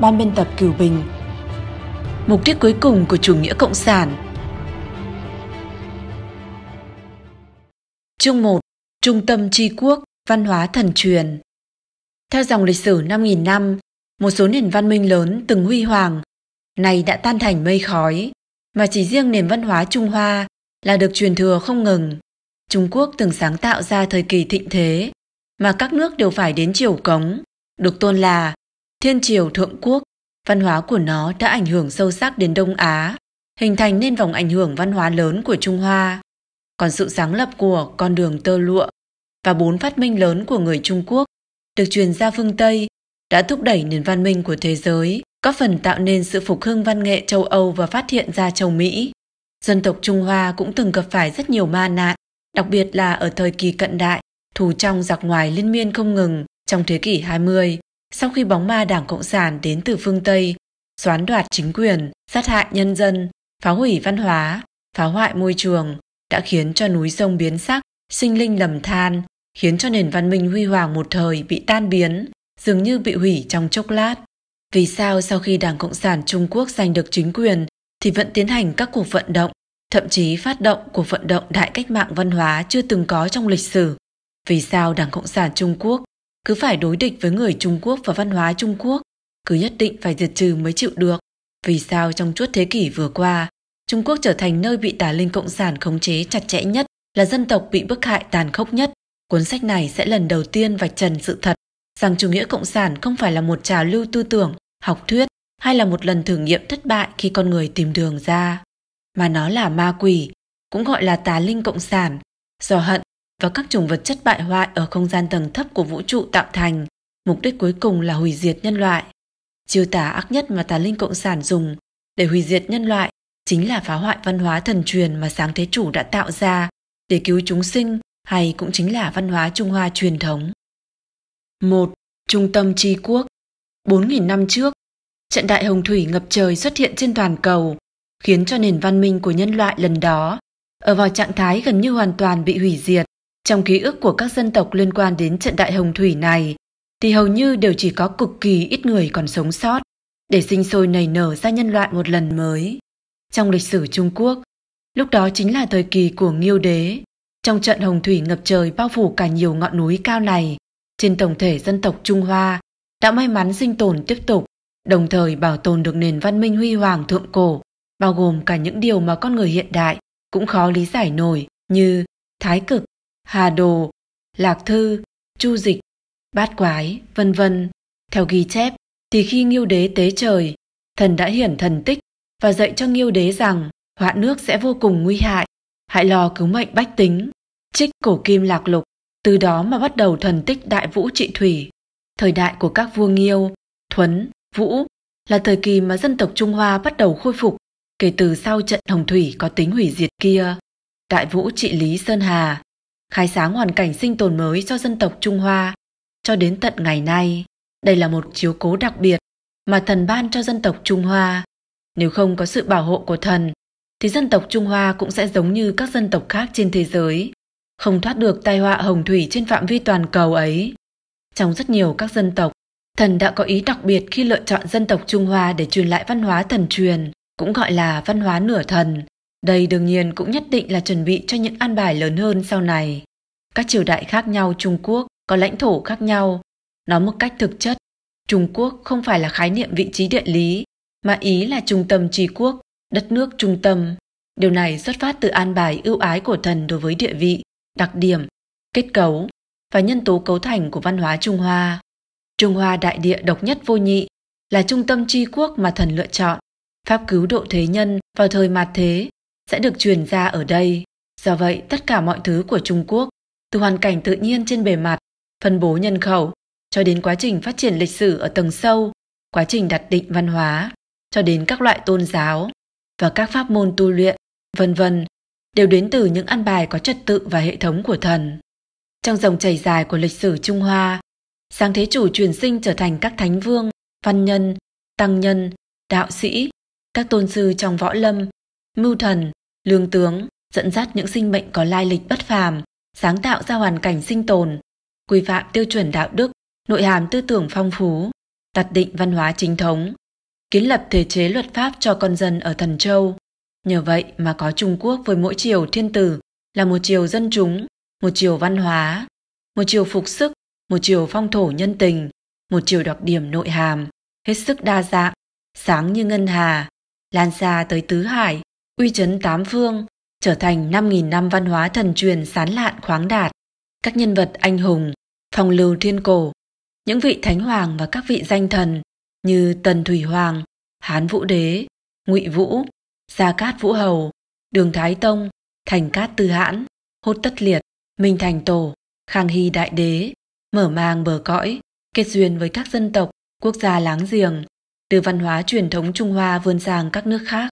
Ban biên tập Cửu Bình. Mục đích cuối cùng của chủ nghĩa cộng sản. Chương 1 Trung tâm tri quốc, văn hóa thần truyền. Theo dòng lịch sử 5.000 năm, một số nền văn minh lớn từng huy hoàng, này đã tan thành mây khói, mà chỉ riêng nền văn hóa Trung Hoa là được truyền thừa không ngừng. Trung Quốc từng sáng tạo ra thời kỳ thịnh thế, mà các nước đều phải đến triều cống, được tôn là Thiên triều thượng quốc, văn hóa của nó đã ảnh hưởng sâu sắc đến Đông Á, hình thành nên vòng ảnh hưởng văn hóa lớn của Trung Hoa. Còn sự sáng lập của con đường tơ lụa và bốn phát minh lớn của người Trung Quốc được truyền ra phương Tây đã thúc đẩy nền văn minh của thế giới, có phần tạo nên sự phục hưng văn nghệ châu Âu và phát hiện ra châu Mỹ. Dân tộc Trung Hoa cũng từng gặp phải rất nhiều ma nạn, đặc biệt là ở thời kỳ cận đại, thù trong giặc ngoài liên miên không ngừng trong thế kỷ 20, sau khi bóng ma Đảng Cộng sản đến từ phương Tây, xoán đoạt chính quyền, sát hại nhân dân, phá hủy văn hóa, phá hoại môi trường, đã khiến cho núi sông biến sắc, sinh linh lầm than, khiến cho nền văn minh huy hoàng một thời bị tan biến, dường như bị hủy trong chốc lát. Vì sao sau khi Đảng Cộng sản Trung Quốc giành được chính quyền thì vẫn tiến hành các cuộc vận động, thậm chí phát động cuộc vận động đại cách mạng văn hóa chưa từng có trong lịch sử? Vì sao Đảng Cộng sản Trung Quốc cứ phải đối địch với người Trung Quốc và văn hóa Trung Quốc, cứ nhất định phải diệt trừ mới chịu được? Vì sao trong suốt thế kỷ vừa qua, Trung Quốc trở thành nơi bị tà linh cộng sản khống chế chặt chẽ nhất, là dân tộc bị bức hại tàn khốc nhất. Cuốn sách này sẽ lần đầu tiên vạch trần sự thật rằng chủ nghĩa cộng sản không phải là một trào lưu tư tưởng, học thuyết hay là một lần thử nghiệm thất bại khi con người tìm đường ra, mà nó là ma quỷ, cũng gọi là tà linh cộng sản, do hận và các chủng vật chất bại hoại ở không gian tầng thấp của vũ trụ tạo thành, mục đích cuối cùng là hủy diệt nhân loại. Chiêu tả ác nhất mà tà linh cộng sản dùng để hủy diệt nhân loại chính là phá hoại văn hóa thần truyền mà sáng thế chủ đã tạo ra để cứu chúng sinh hay cũng chính là văn hóa Trung Hoa truyền thống. 1. Trung tâm tri quốc 4.000 năm trước, trận đại hồng thủy ngập trời xuất hiện trên toàn cầu, khiến cho nền văn minh của nhân loại lần đó ở vào trạng thái gần như hoàn toàn bị hủy diệt. Trong ký ức của các dân tộc liên quan đến trận đại hồng thủy này, thì hầu như đều chỉ có cực kỳ ít người còn sống sót để sinh sôi nảy nở ra nhân loại một lần mới. Trong lịch sử Trung Quốc, lúc đó chính là thời kỳ của Nghiêu Đế. Trong trận hồng thủy ngập trời bao phủ cả nhiều ngọn núi cao này, trên tổng thể dân tộc Trung Hoa đã may mắn sinh tồn tiếp tục, đồng thời bảo tồn được nền văn minh huy hoàng thượng cổ, bao gồm cả những điều mà con người hiện đại cũng khó lý giải nổi như thái cực, hà đồ, lạc thư, chu dịch, bát quái, vân vân. Theo ghi chép, thì khi Nghiêu Đế tế trời, thần đã hiển thần tích và dạy cho Nghiêu Đế rằng họa nước sẽ vô cùng nguy hại, hãy lo cứu mệnh bách tính. Trích cổ kim lạc lục, từ đó mà bắt đầu thần tích đại vũ trị thủy. Thời đại của các vua Nghiêu, Thuấn, Vũ là thời kỳ mà dân tộc Trung Hoa bắt đầu khôi phục kể từ sau trận hồng thủy có tính hủy diệt kia. Đại vũ trị lý Sơn Hà, khai sáng hoàn cảnh sinh tồn mới cho dân tộc Trung Hoa cho đến tận ngày nay. Đây là một chiếu cố đặc biệt mà thần ban cho dân tộc Trung Hoa. Nếu không có sự bảo hộ của thần, thì dân tộc Trung Hoa cũng sẽ giống như các dân tộc khác trên thế giới, không thoát được tai họa hồng thủy trên phạm vi toàn cầu ấy. Trong rất nhiều các dân tộc, thần đã có ý đặc biệt khi lựa chọn dân tộc Trung Hoa để truyền lại văn hóa thần truyền, cũng gọi là văn hóa nửa thần. Đây đương nhiên cũng nhất định là chuẩn bị cho những an bài lớn hơn sau này. Các triều đại khác nhau Trung Quốc có lãnh thổ khác nhau. Nói một cách thực chất, Trung Quốc không phải là khái niệm vị trí địa lý, mà ý là trung tâm tri quốc, đất nước trung tâm. Điều này xuất phát từ an bài ưu ái của thần đối với địa vị, đặc điểm, kết cấu và nhân tố cấu thành của văn hóa Trung Hoa. Trung Hoa đại địa độc nhất vô nhị là trung tâm tri quốc mà thần lựa chọn. Pháp cứu độ thế nhân vào thời mạt thế sẽ được truyền ra ở đây. Do vậy, tất cả mọi thứ của Trung Quốc, từ hoàn cảnh tự nhiên trên bề mặt, phân bố nhân khẩu, cho đến quá trình phát triển lịch sử ở tầng sâu, quá trình đặt định văn hóa, cho đến các loại tôn giáo và các pháp môn tu luyện, vân vân, đều đến từ những ăn bài có trật tự và hệ thống của thần. Trong dòng chảy dài của lịch sử Trung Hoa, sáng thế chủ truyền sinh trở thành các thánh vương, văn nhân, tăng nhân, đạo sĩ, các tôn sư trong võ lâm, mưu thần, lương tướng, dẫn dắt những sinh mệnh có lai lịch bất phàm, sáng tạo ra hoàn cảnh sinh tồn, quy phạm tiêu chuẩn đạo đức, nội hàm tư tưởng phong phú, đặt định văn hóa chính thống, kiến lập thể chế luật pháp cho con dân ở Thần Châu. Nhờ vậy mà có Trung Quốc với mỗi triều thiên tử là một triều dân chúng, một triều văn hóa, một triều phục sức, một triều phong thổ nhân tình, một triều đặc điểm nội hàm, hết sức đa dạng, sáng như ngân hà, lan xa tới tứ hải, uy chấn tám phương, trở thành 5.000 năm văn hóa thần truyền sán lạn khoáng đạt. Các nhân vật anh hùng, phong lưu thiên cổ, những vị thánh hoàng và các vị danh thần như Tần Thủy Hoàng, Hán Vũ Đế, Ngụy Vũ, Gia Cát Vũ Hầu, Đường Thái Tông, Thành Cát Tư Hãn, Hốt Tất Liệt, Minh Thành Tổ, Khang Hy Đại Đế, mở mang bờ cõi, kết duyên với các dân tộc, quốc gia láng giềng, từ văn hóa truyền thống Trung Hoa vươn sang các nước khác.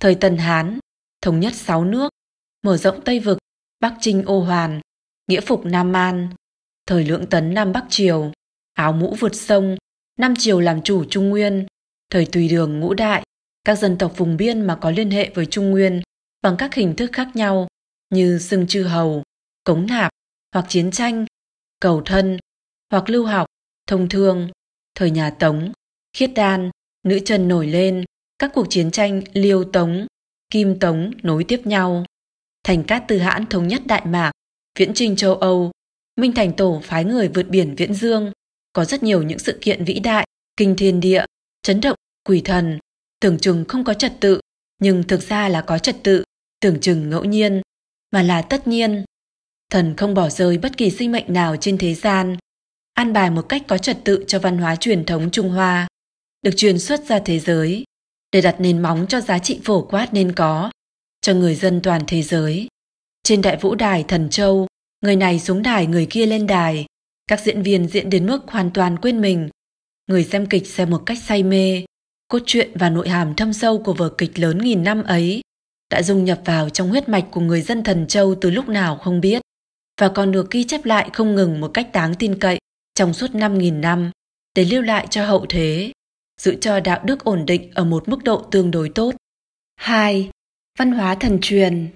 Thời Tần Hán, thống nhất sáu nước, mở rộng Tây Vực, Bắc Trinh ô hoàn, nghĩa phục Nam Man, thời lượng tấn Nam Bắc Triều, áo mũ vượt sông, Nam Triều làm chủ Trung Nguyên, thời tùy đường ngũ đại, các dân tộc vùng biên mà có liên hệ với Trung Nguyên bằng các hình thức khác nhau như xưng chư hầu, cống nạp hoặc chiến tranh, cầu thân hoặc lưu học, thông thương, thời nhà Tống, khiết đan, nữ chân nổi lên, các cuộc chiến tranh liêu tống, kim tống nối tiếp nhau. Thành cát tư hãn thống nhất Đại Mạc, viễn trinh châu Âu, Minh Thành Tổ phái người vượt biển Viễn Dương, có rất nhiều những sự kiện vĩ đại, kinh thiên địa, chấn động, quỷ thần, tưởng chừng không có trật tự, nhưng thực ra là có trật tự, tưởng chừng ngẫu nhiên, mà là tất nhiên. Thần không bỏ rơi bất kỳ sinh mệnh nào trên thế gian, an bài một cách có trật tự cho văn hóa truyền thống Trung Hoa, được truyền xuất ra thế giới, để đặt nền móng cho giá trị phổ quát nên có, cho người dân toàn thế giới. Trên đại vũ đài Thần Châu, người này xuống đài người kia lên đài, các diễn viên diễn đến mức hoàn toàn quên mình. Người xem kịch xem một cách say mê, cốt truyện và nội hàm thâm sâu của vở kịch lớn nghìn năm ấy đã dung nhập vào trong huyết mạch của người dân Thần Châu từ lúc nào không biết và còn được ghi chép lại không ngừng một cách đáng tin cậy trong suốt 5.000 năm để lưu lại cho hậu thế, giữ cho đạo đức ổn định ở một mức độ tương đối tốt. 2. Văn hóa thần truyền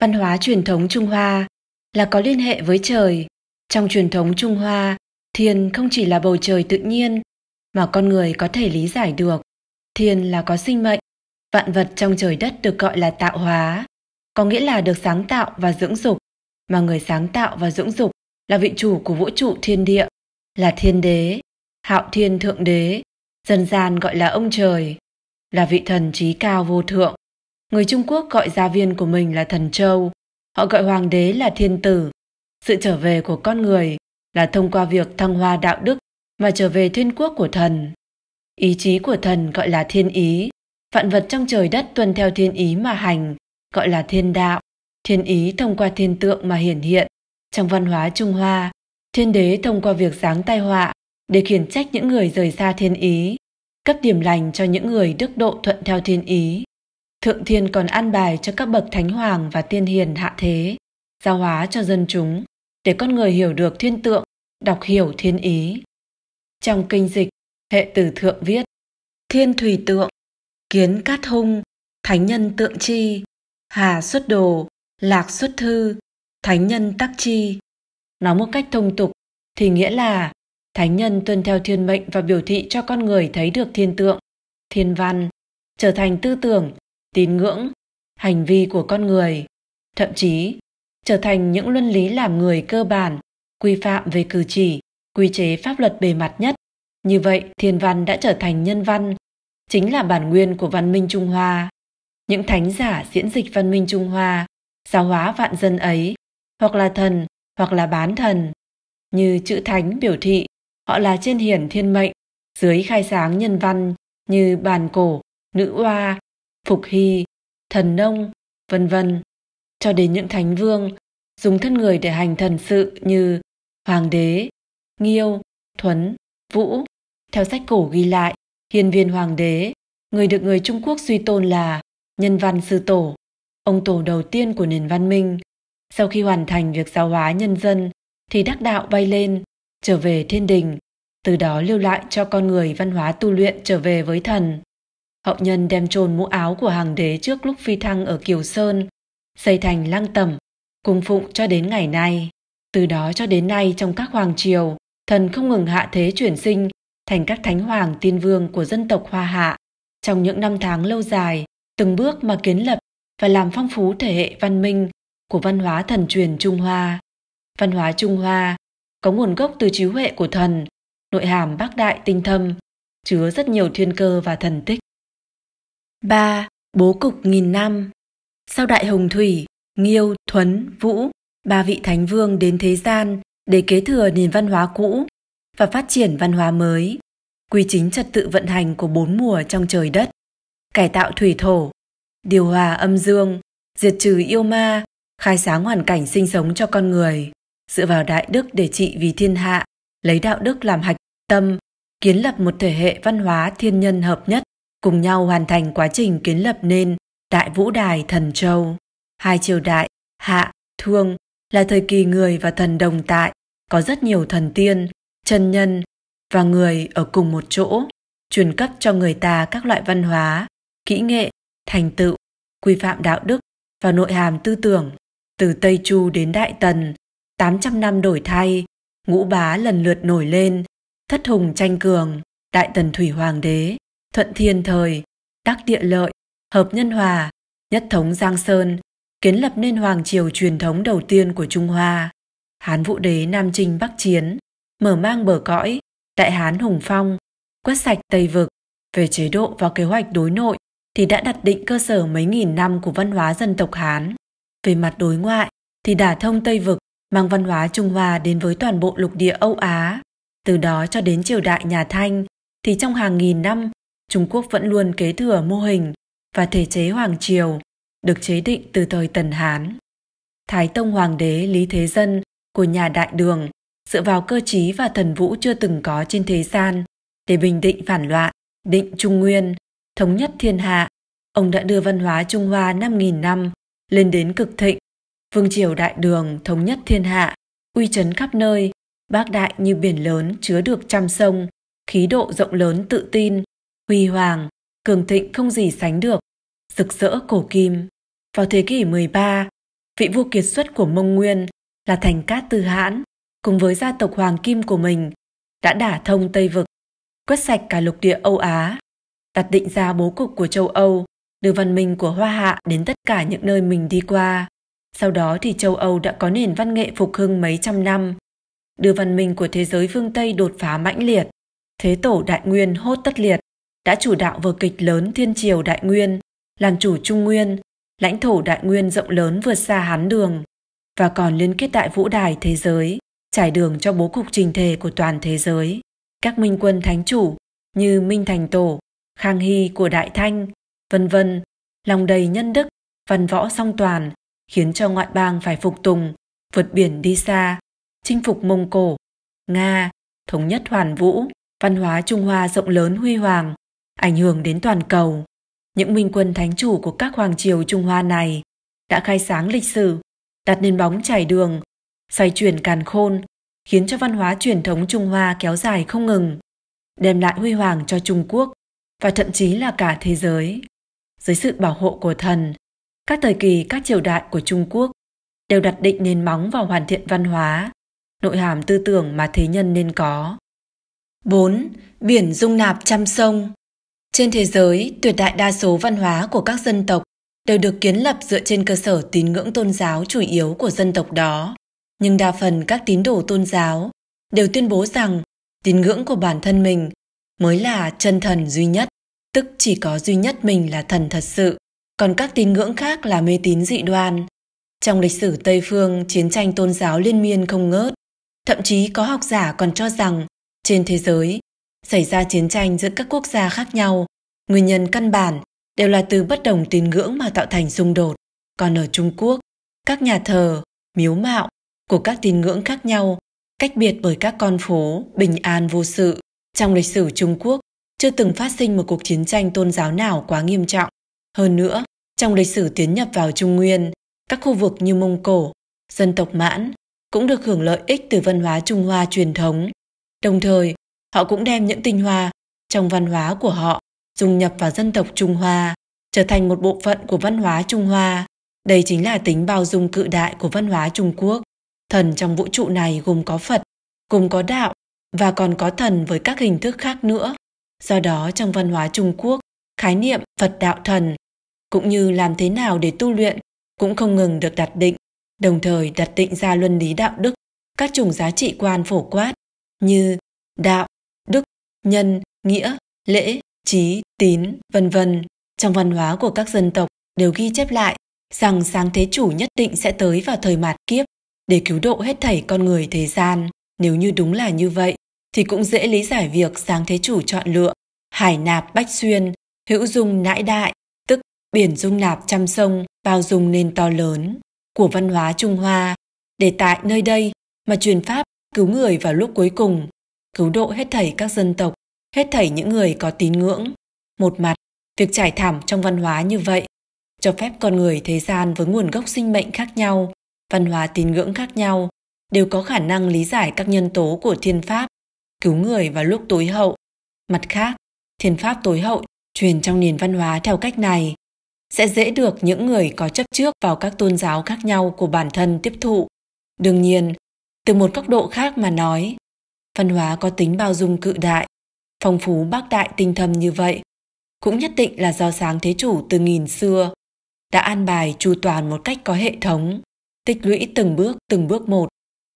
Văn hóa truyền thống Trung Hoa là có liên hệ với trời. Trong truyền thống Trung Hoa, thiên không chỉ là bầu trời tự nhiên mà con người có thể lý giải được. Thiên là có sinh mệnh, vạn vật trong trời đất được gọi là tạo hóa, có nghĩa là được sáng tạo và dưỡng dục, mà người sáng tạo và dưỡng dục là vị chủ của vũ trụ thiên địa, là thiên đế, hạo thiên thượng đế, dân gian gọi là ông trời, là vị thần trí cao vô thượng. Người Trung Quốc gọi gia viên của mình là thần châu, họ gọi hoàng đế là thiên tử. Sự trở về của con người là thông qua việc thăng hoa đạo đức mà trở về thiên quốc của thần. Ý chí của thần gọi là thiên ý, vạn vật trong trời đất tuân theo thiên ý mà hành, gọi là thiên đạo. Thiên ý thông qua thiên tượng mà hiển hiện. Trong văn hóa Trung Hoa, thiên đế thông qua việc giáng tai họa để khiển trách những người rời xa thiên ý, cấp điểm lành cho những người đức độ thuận theo thiên ý. Thượng thiên còn an bài cho các bậc thánh hoàng và tiên hiền hạ thế, giao hóa cho dân chúng, để con người hiểu được thiên tượng, đọc hiểu thiên ý. Trong kinh dịch, hệ tử thượng viết, thiên thủy tượng, kiến cát hung, thánh nhân tượng chi, hà xuất đồ, lạc xuất thư, thánh nhân tắc chi. Nói một cách thông tục thì nghĩa là thánh nhân tuân theo thiên mệnh và biểu thị cho con người thấy được thiên tượng, thiên văn, trở thành tư tưởng, tín ngưỡng, hành vi của con người, thậm chí trở thành những luân lý làm người cơ bản, quy phạm về cử chỉ, quy chế pháp luật bề mặt nhất. Như vậy, thiên văn đã trở thành nhân văn, chính là bản nguyên của văn minh Trung Hoa. Những thánh giả diễn dịch văn minh Trung Hoa, giáo hóa vạn dân ấy, hoặc là thần, hoặc là bán thần. Như chữ thánh biểu thị, họ là trên hiển thiên mệnh, dưới khai sáng nhân văn như bàn cổ, nữ oa, phục hy, thần nông, vân vân, cho đến những thánh vương dùng thân người để hành thần sự như hoàng đế, nghiêu, thuấn, vũ. Theo sách cổ ghi lại, hiền viên hoàng đế, người được người Trung Quốc suy tôn là nhân văn sư tổ, ông tổ đầu tiên của nền văn minh. Sau khi hoàn thành việc giáo hóa nhân dân, thì đắc đạo bay lên, trở về thiên đình, từ đó lưu lại cho con người văn hóa tu luyện trở về với thần. Hậu nhân đem trồn mũ áo của hàng đế trước lúc phi thăng ở Kiều Sơn, xây thành lăng tẩm, cung phụng cho đến ngày nay. Từ đó cho đến nay trong các hoàng triều, thần không ngừng hạ thế chuyển sinh thành các thánh hoàng tiên vương của dân tộc Hoa Hạ trong những năm tháng lâu dài, từng bước mà kiến lập và làm phong phú thể hệ văn minh của văn hóa thần truyền Trung Hoa. Văn hóa Trung Hoa có nguồn gốc từ trí huệ của thần, nội hàm bác đại tinh thâm, chứa rất nhiều thiên cơ và thần tích. 3. Bố cục nghìn năm Sau Đại Hồng Thủy, Nghiêu, Thuấn, Vũ, ba vị thánh vương đến thế gian để kế thừa nền văn hóa cũ và phát triển văn hóa mới, quy chính trật tự vận hành của bốn mùa trong trời đất, cải tạo thủy thổ, điều hòa âm dương, diệt trừ yêu ma, khai sáng hoàn cảnh sinh sống cho con người, dựa vào đại đức để trị vì thiên hạ, lấy đạo đức làm hạch tâm, kiến lập một thể hệ văn hóa thiên nhân hợp nhất, cùng nhau hoàn thành quá trình kiến lập nên Đại Vũ Đài Thần Châu. Hai triều đại, hạ, thương, là thời kỳ người và thần đồng tại, có rất nhiều thần tiên, chân nhân và người ở cùng một chỗ, truyền cấp cho người ta các loại văn hóa, kỹ nghệ, thành tựu, quy phạm đạo đức và nội hàm tư tưởng. Từ Tây Chu đến Đại Tần, 800 năm đổi thay, ngũ bá lần lượt nổi lên, thất hùng tranh cường, Đại Tần Thủy Hoàng đế, thuận thiên thời, đắc địa lợi, hợp nhân hòa, nhất thống Giang Sơn, kiến lập nên hoàng triều truyền thống đầu tiên của Trung Hoa. Hán Vũ Đế Nam Trinh Bắc Chiến, mở mang bờ cõi, Đại Hán Hùng Phong, quét sạch Tây Vực. Về chế độ và kế hoạch đối nội thì đã đặt định cơ sở mấy nghìn năm của văn hóa dân tộc Hán. Về mặt đối ngoại thì đả thông Tây Vực, mang văn hóa Trung Hoa đến với toàn bộ lục địa Âu Á. Từ đó cho đến triều đại nhà Thanh thì trong hàng nghìn năm, Trung Quốc vẫn luôn kế thừa mô hình và thể chế hoàng triều được chế định từ thời Tần Hán. Thái Tông Hoàng đế Lý Thế Dân của nhà Đại Đường dựa vào cơ trí và thần vũ chưa từng có trên thế gian để bình định phản loạn, định Trung Nguyên, thống nhất thiên hạ. Ông đã đưa văn hóa Trung Hoa 5.000 năm lên đến cực thịnh. Vương triều Đại Đường thống nhất thiên hạ, uy chấn khắp nơi, bác đại như biển lớn chứa được trăm sông, khí độ rộng lớn tự tin, huy hoàng, cường thịnh không gì sánh được, rực rỡ cổ kim. Vào thế kỷ 13, vị vua kiệt xuất của Mông Nguyên là Thành Cát Tư Hãn, cùng với gia tộc Hoàng Kim của mình, đã đả thông Tây Vực, quét sạch cả lục địa Âu Á, đặt định ra bố cục của châu Âu, đưa văn minh của Hoa Hạ đến tất cả những nơi mình đi qua. Sau đó thì châu Âu đã có nền văn nghệ phục hưng mấy trăm năm, đưa văn minh của thế giới phương Tây đột phá mãnh liệt. Thế tổ Đại Nguyên hốt tất liệt, đã chủ đạo vở kịch lớn Thiên Triều Đại Nguyên, làm chủ Trung Nguyên, lãnh thổ Đại Nguyên rộng lớn vượt xa Hán Đường, và còn liên kết đại vũ đài thế giới, trải đường cho bố cục trình thể của toàn thế giới. Các minh quân thánh chủ như Minh Thành Tổ, Khang Hy của Đại Thanh, vân vân, lòng đầy nhân đức, văn võ song toàn, khiến cho ngoại bang phải phục tùng, vượt biển đi xa, chinh phục Mông Cổ, Nga, thống nhất hoàn vũ, văn hóa Trung Hoa rộng lớn huy hoàng, ảnh hưởng đến toàn cầu. Những minh quân thánh chủ của các hoàng triều Trung Hoa này đã khai sáng lịch sử, đặt nền bóng trải đường, xoay chuyển càn khôn, khiến cho văn hóa truyền thống Trung Hoa kéo dài không ngừng, đem lại huy hoàng cho Trung Quốc và thậm chí là cả thế giới. Dưới sự bảo hộ của thần, các thời kỳ các triều đại của Trung Quốc đều đặt định nền móng vào hoàn thiện văn hóa, nội hàm tư tưởng mà thế nhân nên có. 4. Biển dung nạp trăm sông Trên thế giới, tuyệt đại đa số văn hóa của các dân tộc đều được kiến lập dựa trên cơ sở tín ngưỡng tôn giáo chủ yếu của dân tộc đó. Nhưng đa phần các tín đồ tôn giáo đều tuyên bố rằng tín ngưỡng của bản thân mình mới là chân thần duy nhất, tức chỉ có duy nhất mình là thần thật sự, còn các tín ngưỡng khác là mê tín dị đoan. Trong lịch sử Tây phương, chiến tranh tôn giáo liên miên không ngớt, thậm chí có học giả còn cho rằng trên thế giới xảy ra chiến tranh giữa các quốc gia khác nhau, nguyên nhân căn bản đều là từ bất đồng tín ngưỡng mà tạo thành xung đột. Còn ở Trung Quốc, các nhà thờ, miếu mạo của các tín ngưỡng khác nhau, cách biệt bởi các con phố, bình an vô sự. Trong lịch sử Trung Quốc, chưa từng phát sinh một cuộc chiến tranh tôn giáo nào quá nghiêm trọng. Hơn nữa, trong lịch sử tiến nhập vào Trung Nguyên, các khu vực như Mông Cổ, dân tộc Mãn cũng được hưởng lợi ích từ văn hóa Trung Hoa truyền thống. Đồng thời, họ cũng đem những tinh hoa trong văn hóa của họ dung nhập vào dân tộc Trung Hoa, trở thành một bộ phận của văn hóa Trung Hoa. Đây chính là tính bao dung cự đại của văn hóa Trung Quốc. Thần trong vũ trụ này gồm có Phật, gồm có đạo, và còn có thần với các hình thức khác nữa. Do đó trong văn hóa Trung Quốc, khái niệm Phật đạo thần cũng như làm thế nào để tu luyện cũng không ngừng được đặt định, đồng thời đặt định ra luân lý đạo đức, các chủng giá trị quan phổ quát như đạo, đức, nhân, nghĩa, lễ, trí, tín, vân vân. Trong văn hóa của các dân tộc đều ghi chép lại rằng sáng thế chủ nhất định sẽ tới vào thời mạt kiếp để cứu độ hết thảy con người thế gian. Nếu như đúng là như vậy, thì cũng dễ lý giải việc sáng thế chủ chọn lựa hải nạp bách xuyên, hữu dung nãi đại, biển dung nạp trăm sông, bao dung nên to lớn của văn hóa Trung Hoa, để tại nơi đây mà truyền pháp cứu người vào lúc cuối cùng, cứu độ hết thảy các dân tộc, hết thảy những người có tín ngưỡng. Một mặt, việc trải thảm trong văn hóa như vậy cho phép con người thế gian với nguồn gốc sinh mệnh khác nhau, văn hóa tín ngưỡng khác nhau đều có khả năng lý giải các nhân tố của thiên pháp, cứu người vào lúc tối hậu. Mặt khác, thiên pháp tối hậu truyền trong nền văn hóa theo cách này sẽ dễ được những người có chấp trước vào các tôn giáo khác nhau của bản thân tiếp thụ. Đương nhiên, từ một góc độ khác mà nói, văn hóa có tính bao dung cự đại, phong phú bác đại tinh thâm như vậy, cũng nhất định là do sáng thế chủ từ nghìn xưa đã an bài chu toàn một cách có hệ thống, tích lũy từng bước từng bước một,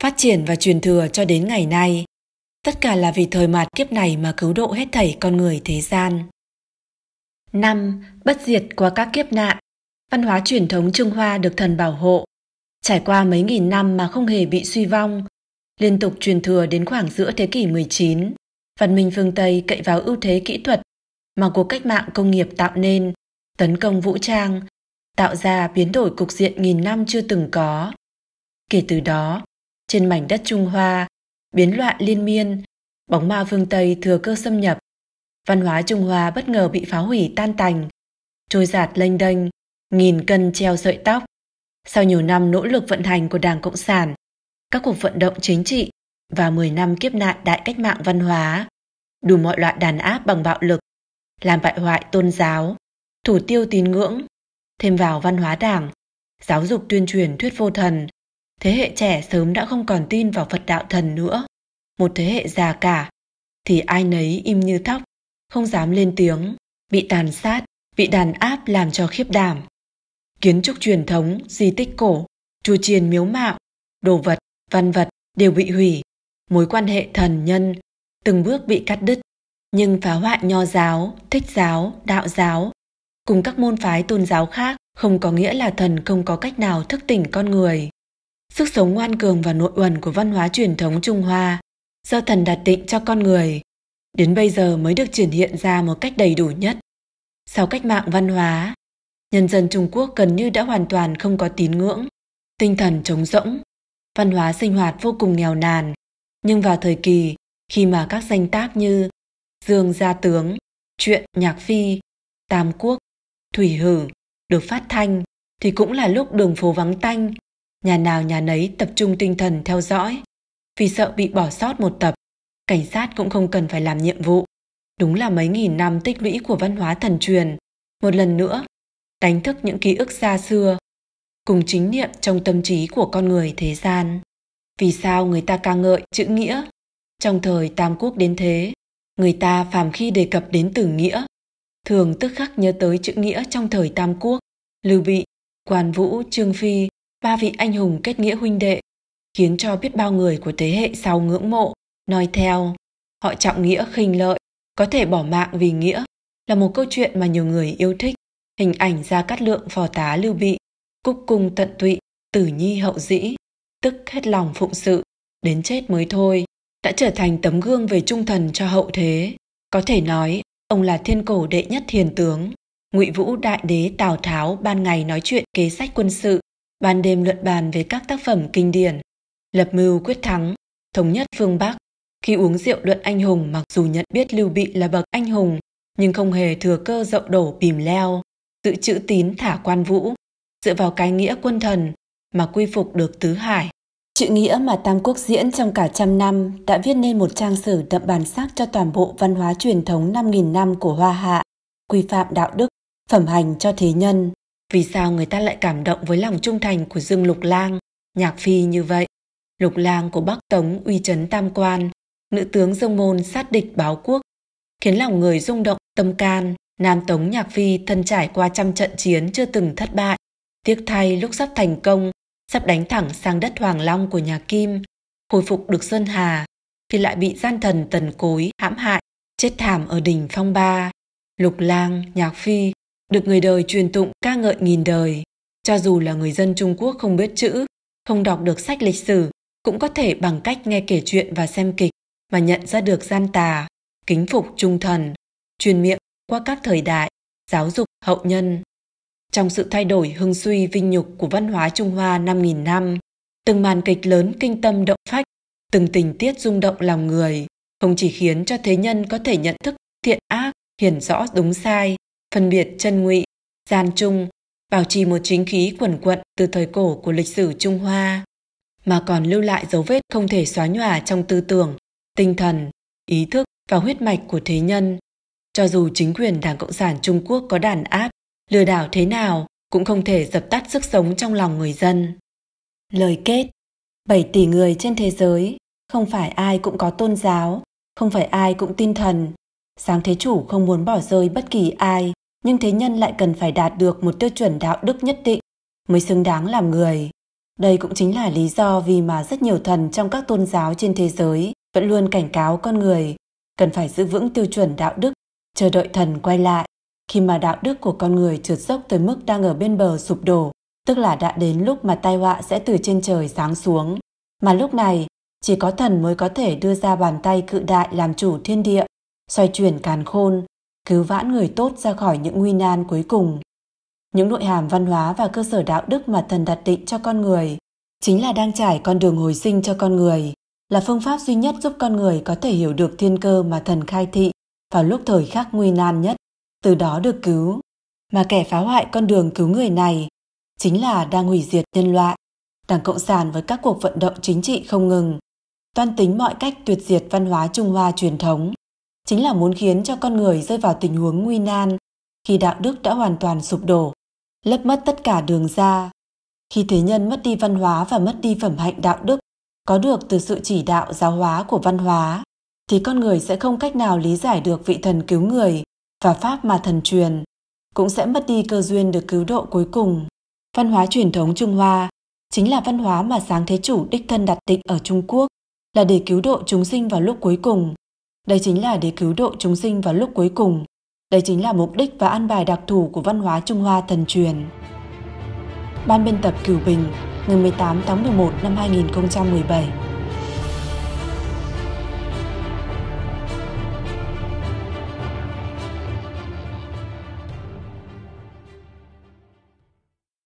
phát triển và truyền thừa cho đến ngày nay. Tất cả là vì thời mạt kiếp này mà cứu độ hết thảy con người thế gian. 5. Bất diệt qua các kiếp nạn Văn hóa truyền thống Trung Hoa được thần bảo hộ. Trải qua mấy nghìn năm mà không hề bị suy vong, liên tục truyền thừa đến khoảng giữa thế kỷ 19. Văn minh phương Tây cậy vào ưu thế kỹ thuật mà cuộc cách mạng công nghiệp tạo nên, tấn công vũ trang, tạo ra biến đổi cục diện nghìn năm chưa từng có. Kể từ đó, trên mảnh đất Trung Hoa, biến loạn liên miên, bóng ma phương Tây thừa cơ xâm nhập. Văn hóa Trung Hoa bất ngờ bị phá hủy tan tành, trôi giạt lênh đênh, nghìn cân treo sợi tóc. Sau nhiều năm nỗ lực vận hành của Đảng Cộng sản, các cuộc vận động chính trị và 10 năm kiếp nạn đại cách mạng văn hóa, đủ mọi loại đàn áp bằng bạo lực, làm bại hoại tôn giáo, thủ tiêu tín ngưỡng, thêm vào văn hóa đảng, giáo dục tuyên truyền thuyết vô thần, thế hệ trẻ sớm đã không còn tin vào Phật đạo thần nữa. Một thế hệ già cả, thì ai nấy im như thóc, không dám lên tiếng, bị tàn sát, bị đàn áp làm cho khiếp đảm. Kiến trúc truyền thống, di tích cổ, chùa chiền miếu mạo, đồ vật, văn vật đều bị hủy, mối quan hệ thần nhân từng bước bị cắt đứt, nhưng phá hoại nho giáo, thích giáo, đạo giáo cùng các môn phái tôn giáo khác không có nghĩa là thần không có cách nào thức tỉnh con người. Sức sống ngoan cường và nội uẩn của văn hóa truyền thống Trung Hoa do thần đặt định cho con người đến bây giờ mới được triển hiện ra một cách đầy đủ nhất. Sau cách mạng văn hóa, nhân dân Trung Quốc gần như đã hoàn toàn không có tín ngưỡng, tinh thần trống rỗng, văn hóa sinh hoạt vô cùng nghèo nàn. Nhưng vào thời kỳ khi mà các danh tác như Dương Gia Tướng, Chuyện Nhạc Phi, Tam Quốc, Thủy Hử được phát thanh thì cũng là lúc đường phố vắng tanh, nhà nào nhà nấy tập trung tinh thần theo dõi. Vì sợ bị bỏ sót một tập, cảnh sát cũng không cần phải làm nhiệm vụ. Đúng là mấy nghìn năm tích lũy của văn hóa thần truyền, một lần nữa đánh thức những ký ức xa xưa, cùng chính niệm trong tâm trí của con người thế gian. Vì sao người ta ca ngợi chữ nghĩa? Trong thời Tam Quốc đến thế, người ta phàm khi đề cập đến từ nghĩa thường tức khắc nhớ tới chữ nghĩa trong thời Tam Quốc, Lưu Bị, Quan Vũ, Trương Phi, ba vị anh hùng kết nghĩa huynh đệ, khiến cho biết bao người của thế hệ sau ngưỡng mộ, nói theo. Họ trọng nghĩa khinh lợi, có thể bỏ mạng vì nghĩa, là một câu chuyện mà nhiều người yêu thích. Hình ảnh ra cát lượng phò tá Lưu Bị, cúc cung tận tụy, tử nhi hậu dĩ, tức hết lòng phụng sự, đến chết mới thôi, đã trở thành tấm gương về trung thần cho hậu thế. Có thể nói, Ông là thiên cổ đệ nhất thiền tướng. Ngụy Vũ đại đế Tào Tháo ban ngày nói chuyện kế sách quân sự, ban đêm luận bàn về các tác phẩm kinh điển, lập mưu quyết thắng, thống nhất phương Bắc. Khi uống rượu luận anh hùng mặc dù nhận biết Lưu Bị là bậc anh hùng, nhưng không hề thừa cơ dậu đổ bìm leo, tự chữ tín thả quan vũ, dựa vào cái nghĩa quân thần mà quy phục được tứ hải. Chữ nghĩa mà Tam Quốc diễn trong cả trăm năm đã viết nên một trang sử đậm bản sắc cho toàn bộ văn hóa truyền thống 5.000 năm của Hoa Hạ, quy phạm đạo đức, phẩm hành cho thế nhân. Vì sao người ta lại cảm động với lòng trung thành của Dương Lục Lang, Nhạc Phi như vậy? Lục Lang của Bắc Tống uy chấn tam quan, nữ tướng dông môn sát địch báo quốc, khiến lòng người rung động tâm can. Nam Tống Nhạc Phi thân trải qua trăm trận chiến chưa từng thất bại. Tiếc thay lúc sắp thành công, sắp đánh thẳng sang đất Hoàng Long của nhà Kim, hồi phục được Sơn Hà, thì lại bị gian thần tần cối hãm hại, chết thảm ở đỉnh Phong Ba. Lục Lang, Nhạc Phi được người đời truyền tụng ca ngợi nghìn đời. Cho dù là người dân Trung Quốc không biết chữ, không đọc được sách lịch sử, cũng có thể bằng cách nghe kể chuyện và xem kịch mà nhận ra được gian tà, kính phục trung thần, truyền miệng qua các thời đại, giáo dục hậu nhân. Trong sự thay đổi hưng suy vinh nhục của văn hóa Trung Hoa 5.000 năm, từng màn kịch lớn kinh tâm động phách, từng tình tiết rung động lòng người, không chỉ khiến cho thế nhân có thể nhận thức thiện ác, hiển rõ đúng sai, phân biệt chân ngụy, gian trung, bảo trì một chính khí quần quận từ thời cổ của lịch sử Trung Hoa, mà còn lưu lại dấu vết không thể xóa nhòa trong tư tưởng, tinh thần, ý thức và huyết mạch của thế nhân. Cho dù chính quyền Đảng Cộng sản Trung Quốc có đàn áp, lừa đảo thế nào cũng không thể dập tắt sức sống trong lòng người dân. Lời kết 7 tỷ người trên thế giới, không phải ai cũng có tôn giáo, không phải ai cũng tin thần. Sáng thế chủ không muốn bỏ rơi bất kỳ ai, nhưng thế nhân lại cần phải đạt được một tiêu chuẩn đạo đức nhất định mới xứng đáng làm người. Đây cũng chính là lý do vì mà rất nhiều thần trong các tôn giáo trên thế giới vẫn luôn cảnh cáo con người cần phải giữ vững tiêu chuẩn đạo đức, chờ đợi thần quay lại. Khi mà đạo đức của con người trượt dốc tới mức đang ở bên bờ sụp đổ, tức là đã đến lúc mà tai họa sẽ từ trên trời giáng xuống. Mà lúc này, chỉ có thần mới có thể đưa ra bàn tay cự đại làm chủ thiên địa, xoay chuyển càn khôn, cứu vãn người tốt ra khỏi những nguy nan cuối cùng. Những nội hàm văn hóa và cơ sở đạo đức mà thần đặt định cho con người chính là đang trải con đường hồi sinh cho con người, là phương pháp duy nhất giúp con người có thể hiểu được thiên cơ mà thần khai thị vào lúc thời khắc nguy nan nhất, từ đó được cứu. Mà kẻ phá hoại con đường cứu người này chính là đang hủy diệt nhân loại. Đảng Cộng sản với các cuộc vận động chính trị không ngừng, toan tính mọi cách tuyệt diệt văn hóa Trung Hoa truyền thống, chính là muốn khiến cho con người rơi vào tình huống nguy nan khi đạo đức đã hoàn toàn sụp đổ, lấp mất tất cả đường ra. Khi thế nhân mất đi văn hóa và mất đi phẩm hạnh đạo đức, có được từ sự chỉ đạo giáo hóa của văn hóa, thì con người sẽ không cách nào lý giải được vị thần cứu người và pháp mà thần truyền, cũng sẽ mất đi cơ duyên được cứu độ cuối cùng. Văn hóa truyền thống Trung Hoa chính là văn hóa mà sáng thế chủ đích thân đặt định ở Trung Quốc là để cứu độ chúng sinh vào lúc cuối cùng. Đây chính là để cứu độ chúng sinh vào lúc cuối cùng. Đây chính là mục đích và an bài đặc thù của văn hóa Trung Hoa thần truyền. Ban biên tập Cửu Bình, ngày 18 tháng 11 năm 2017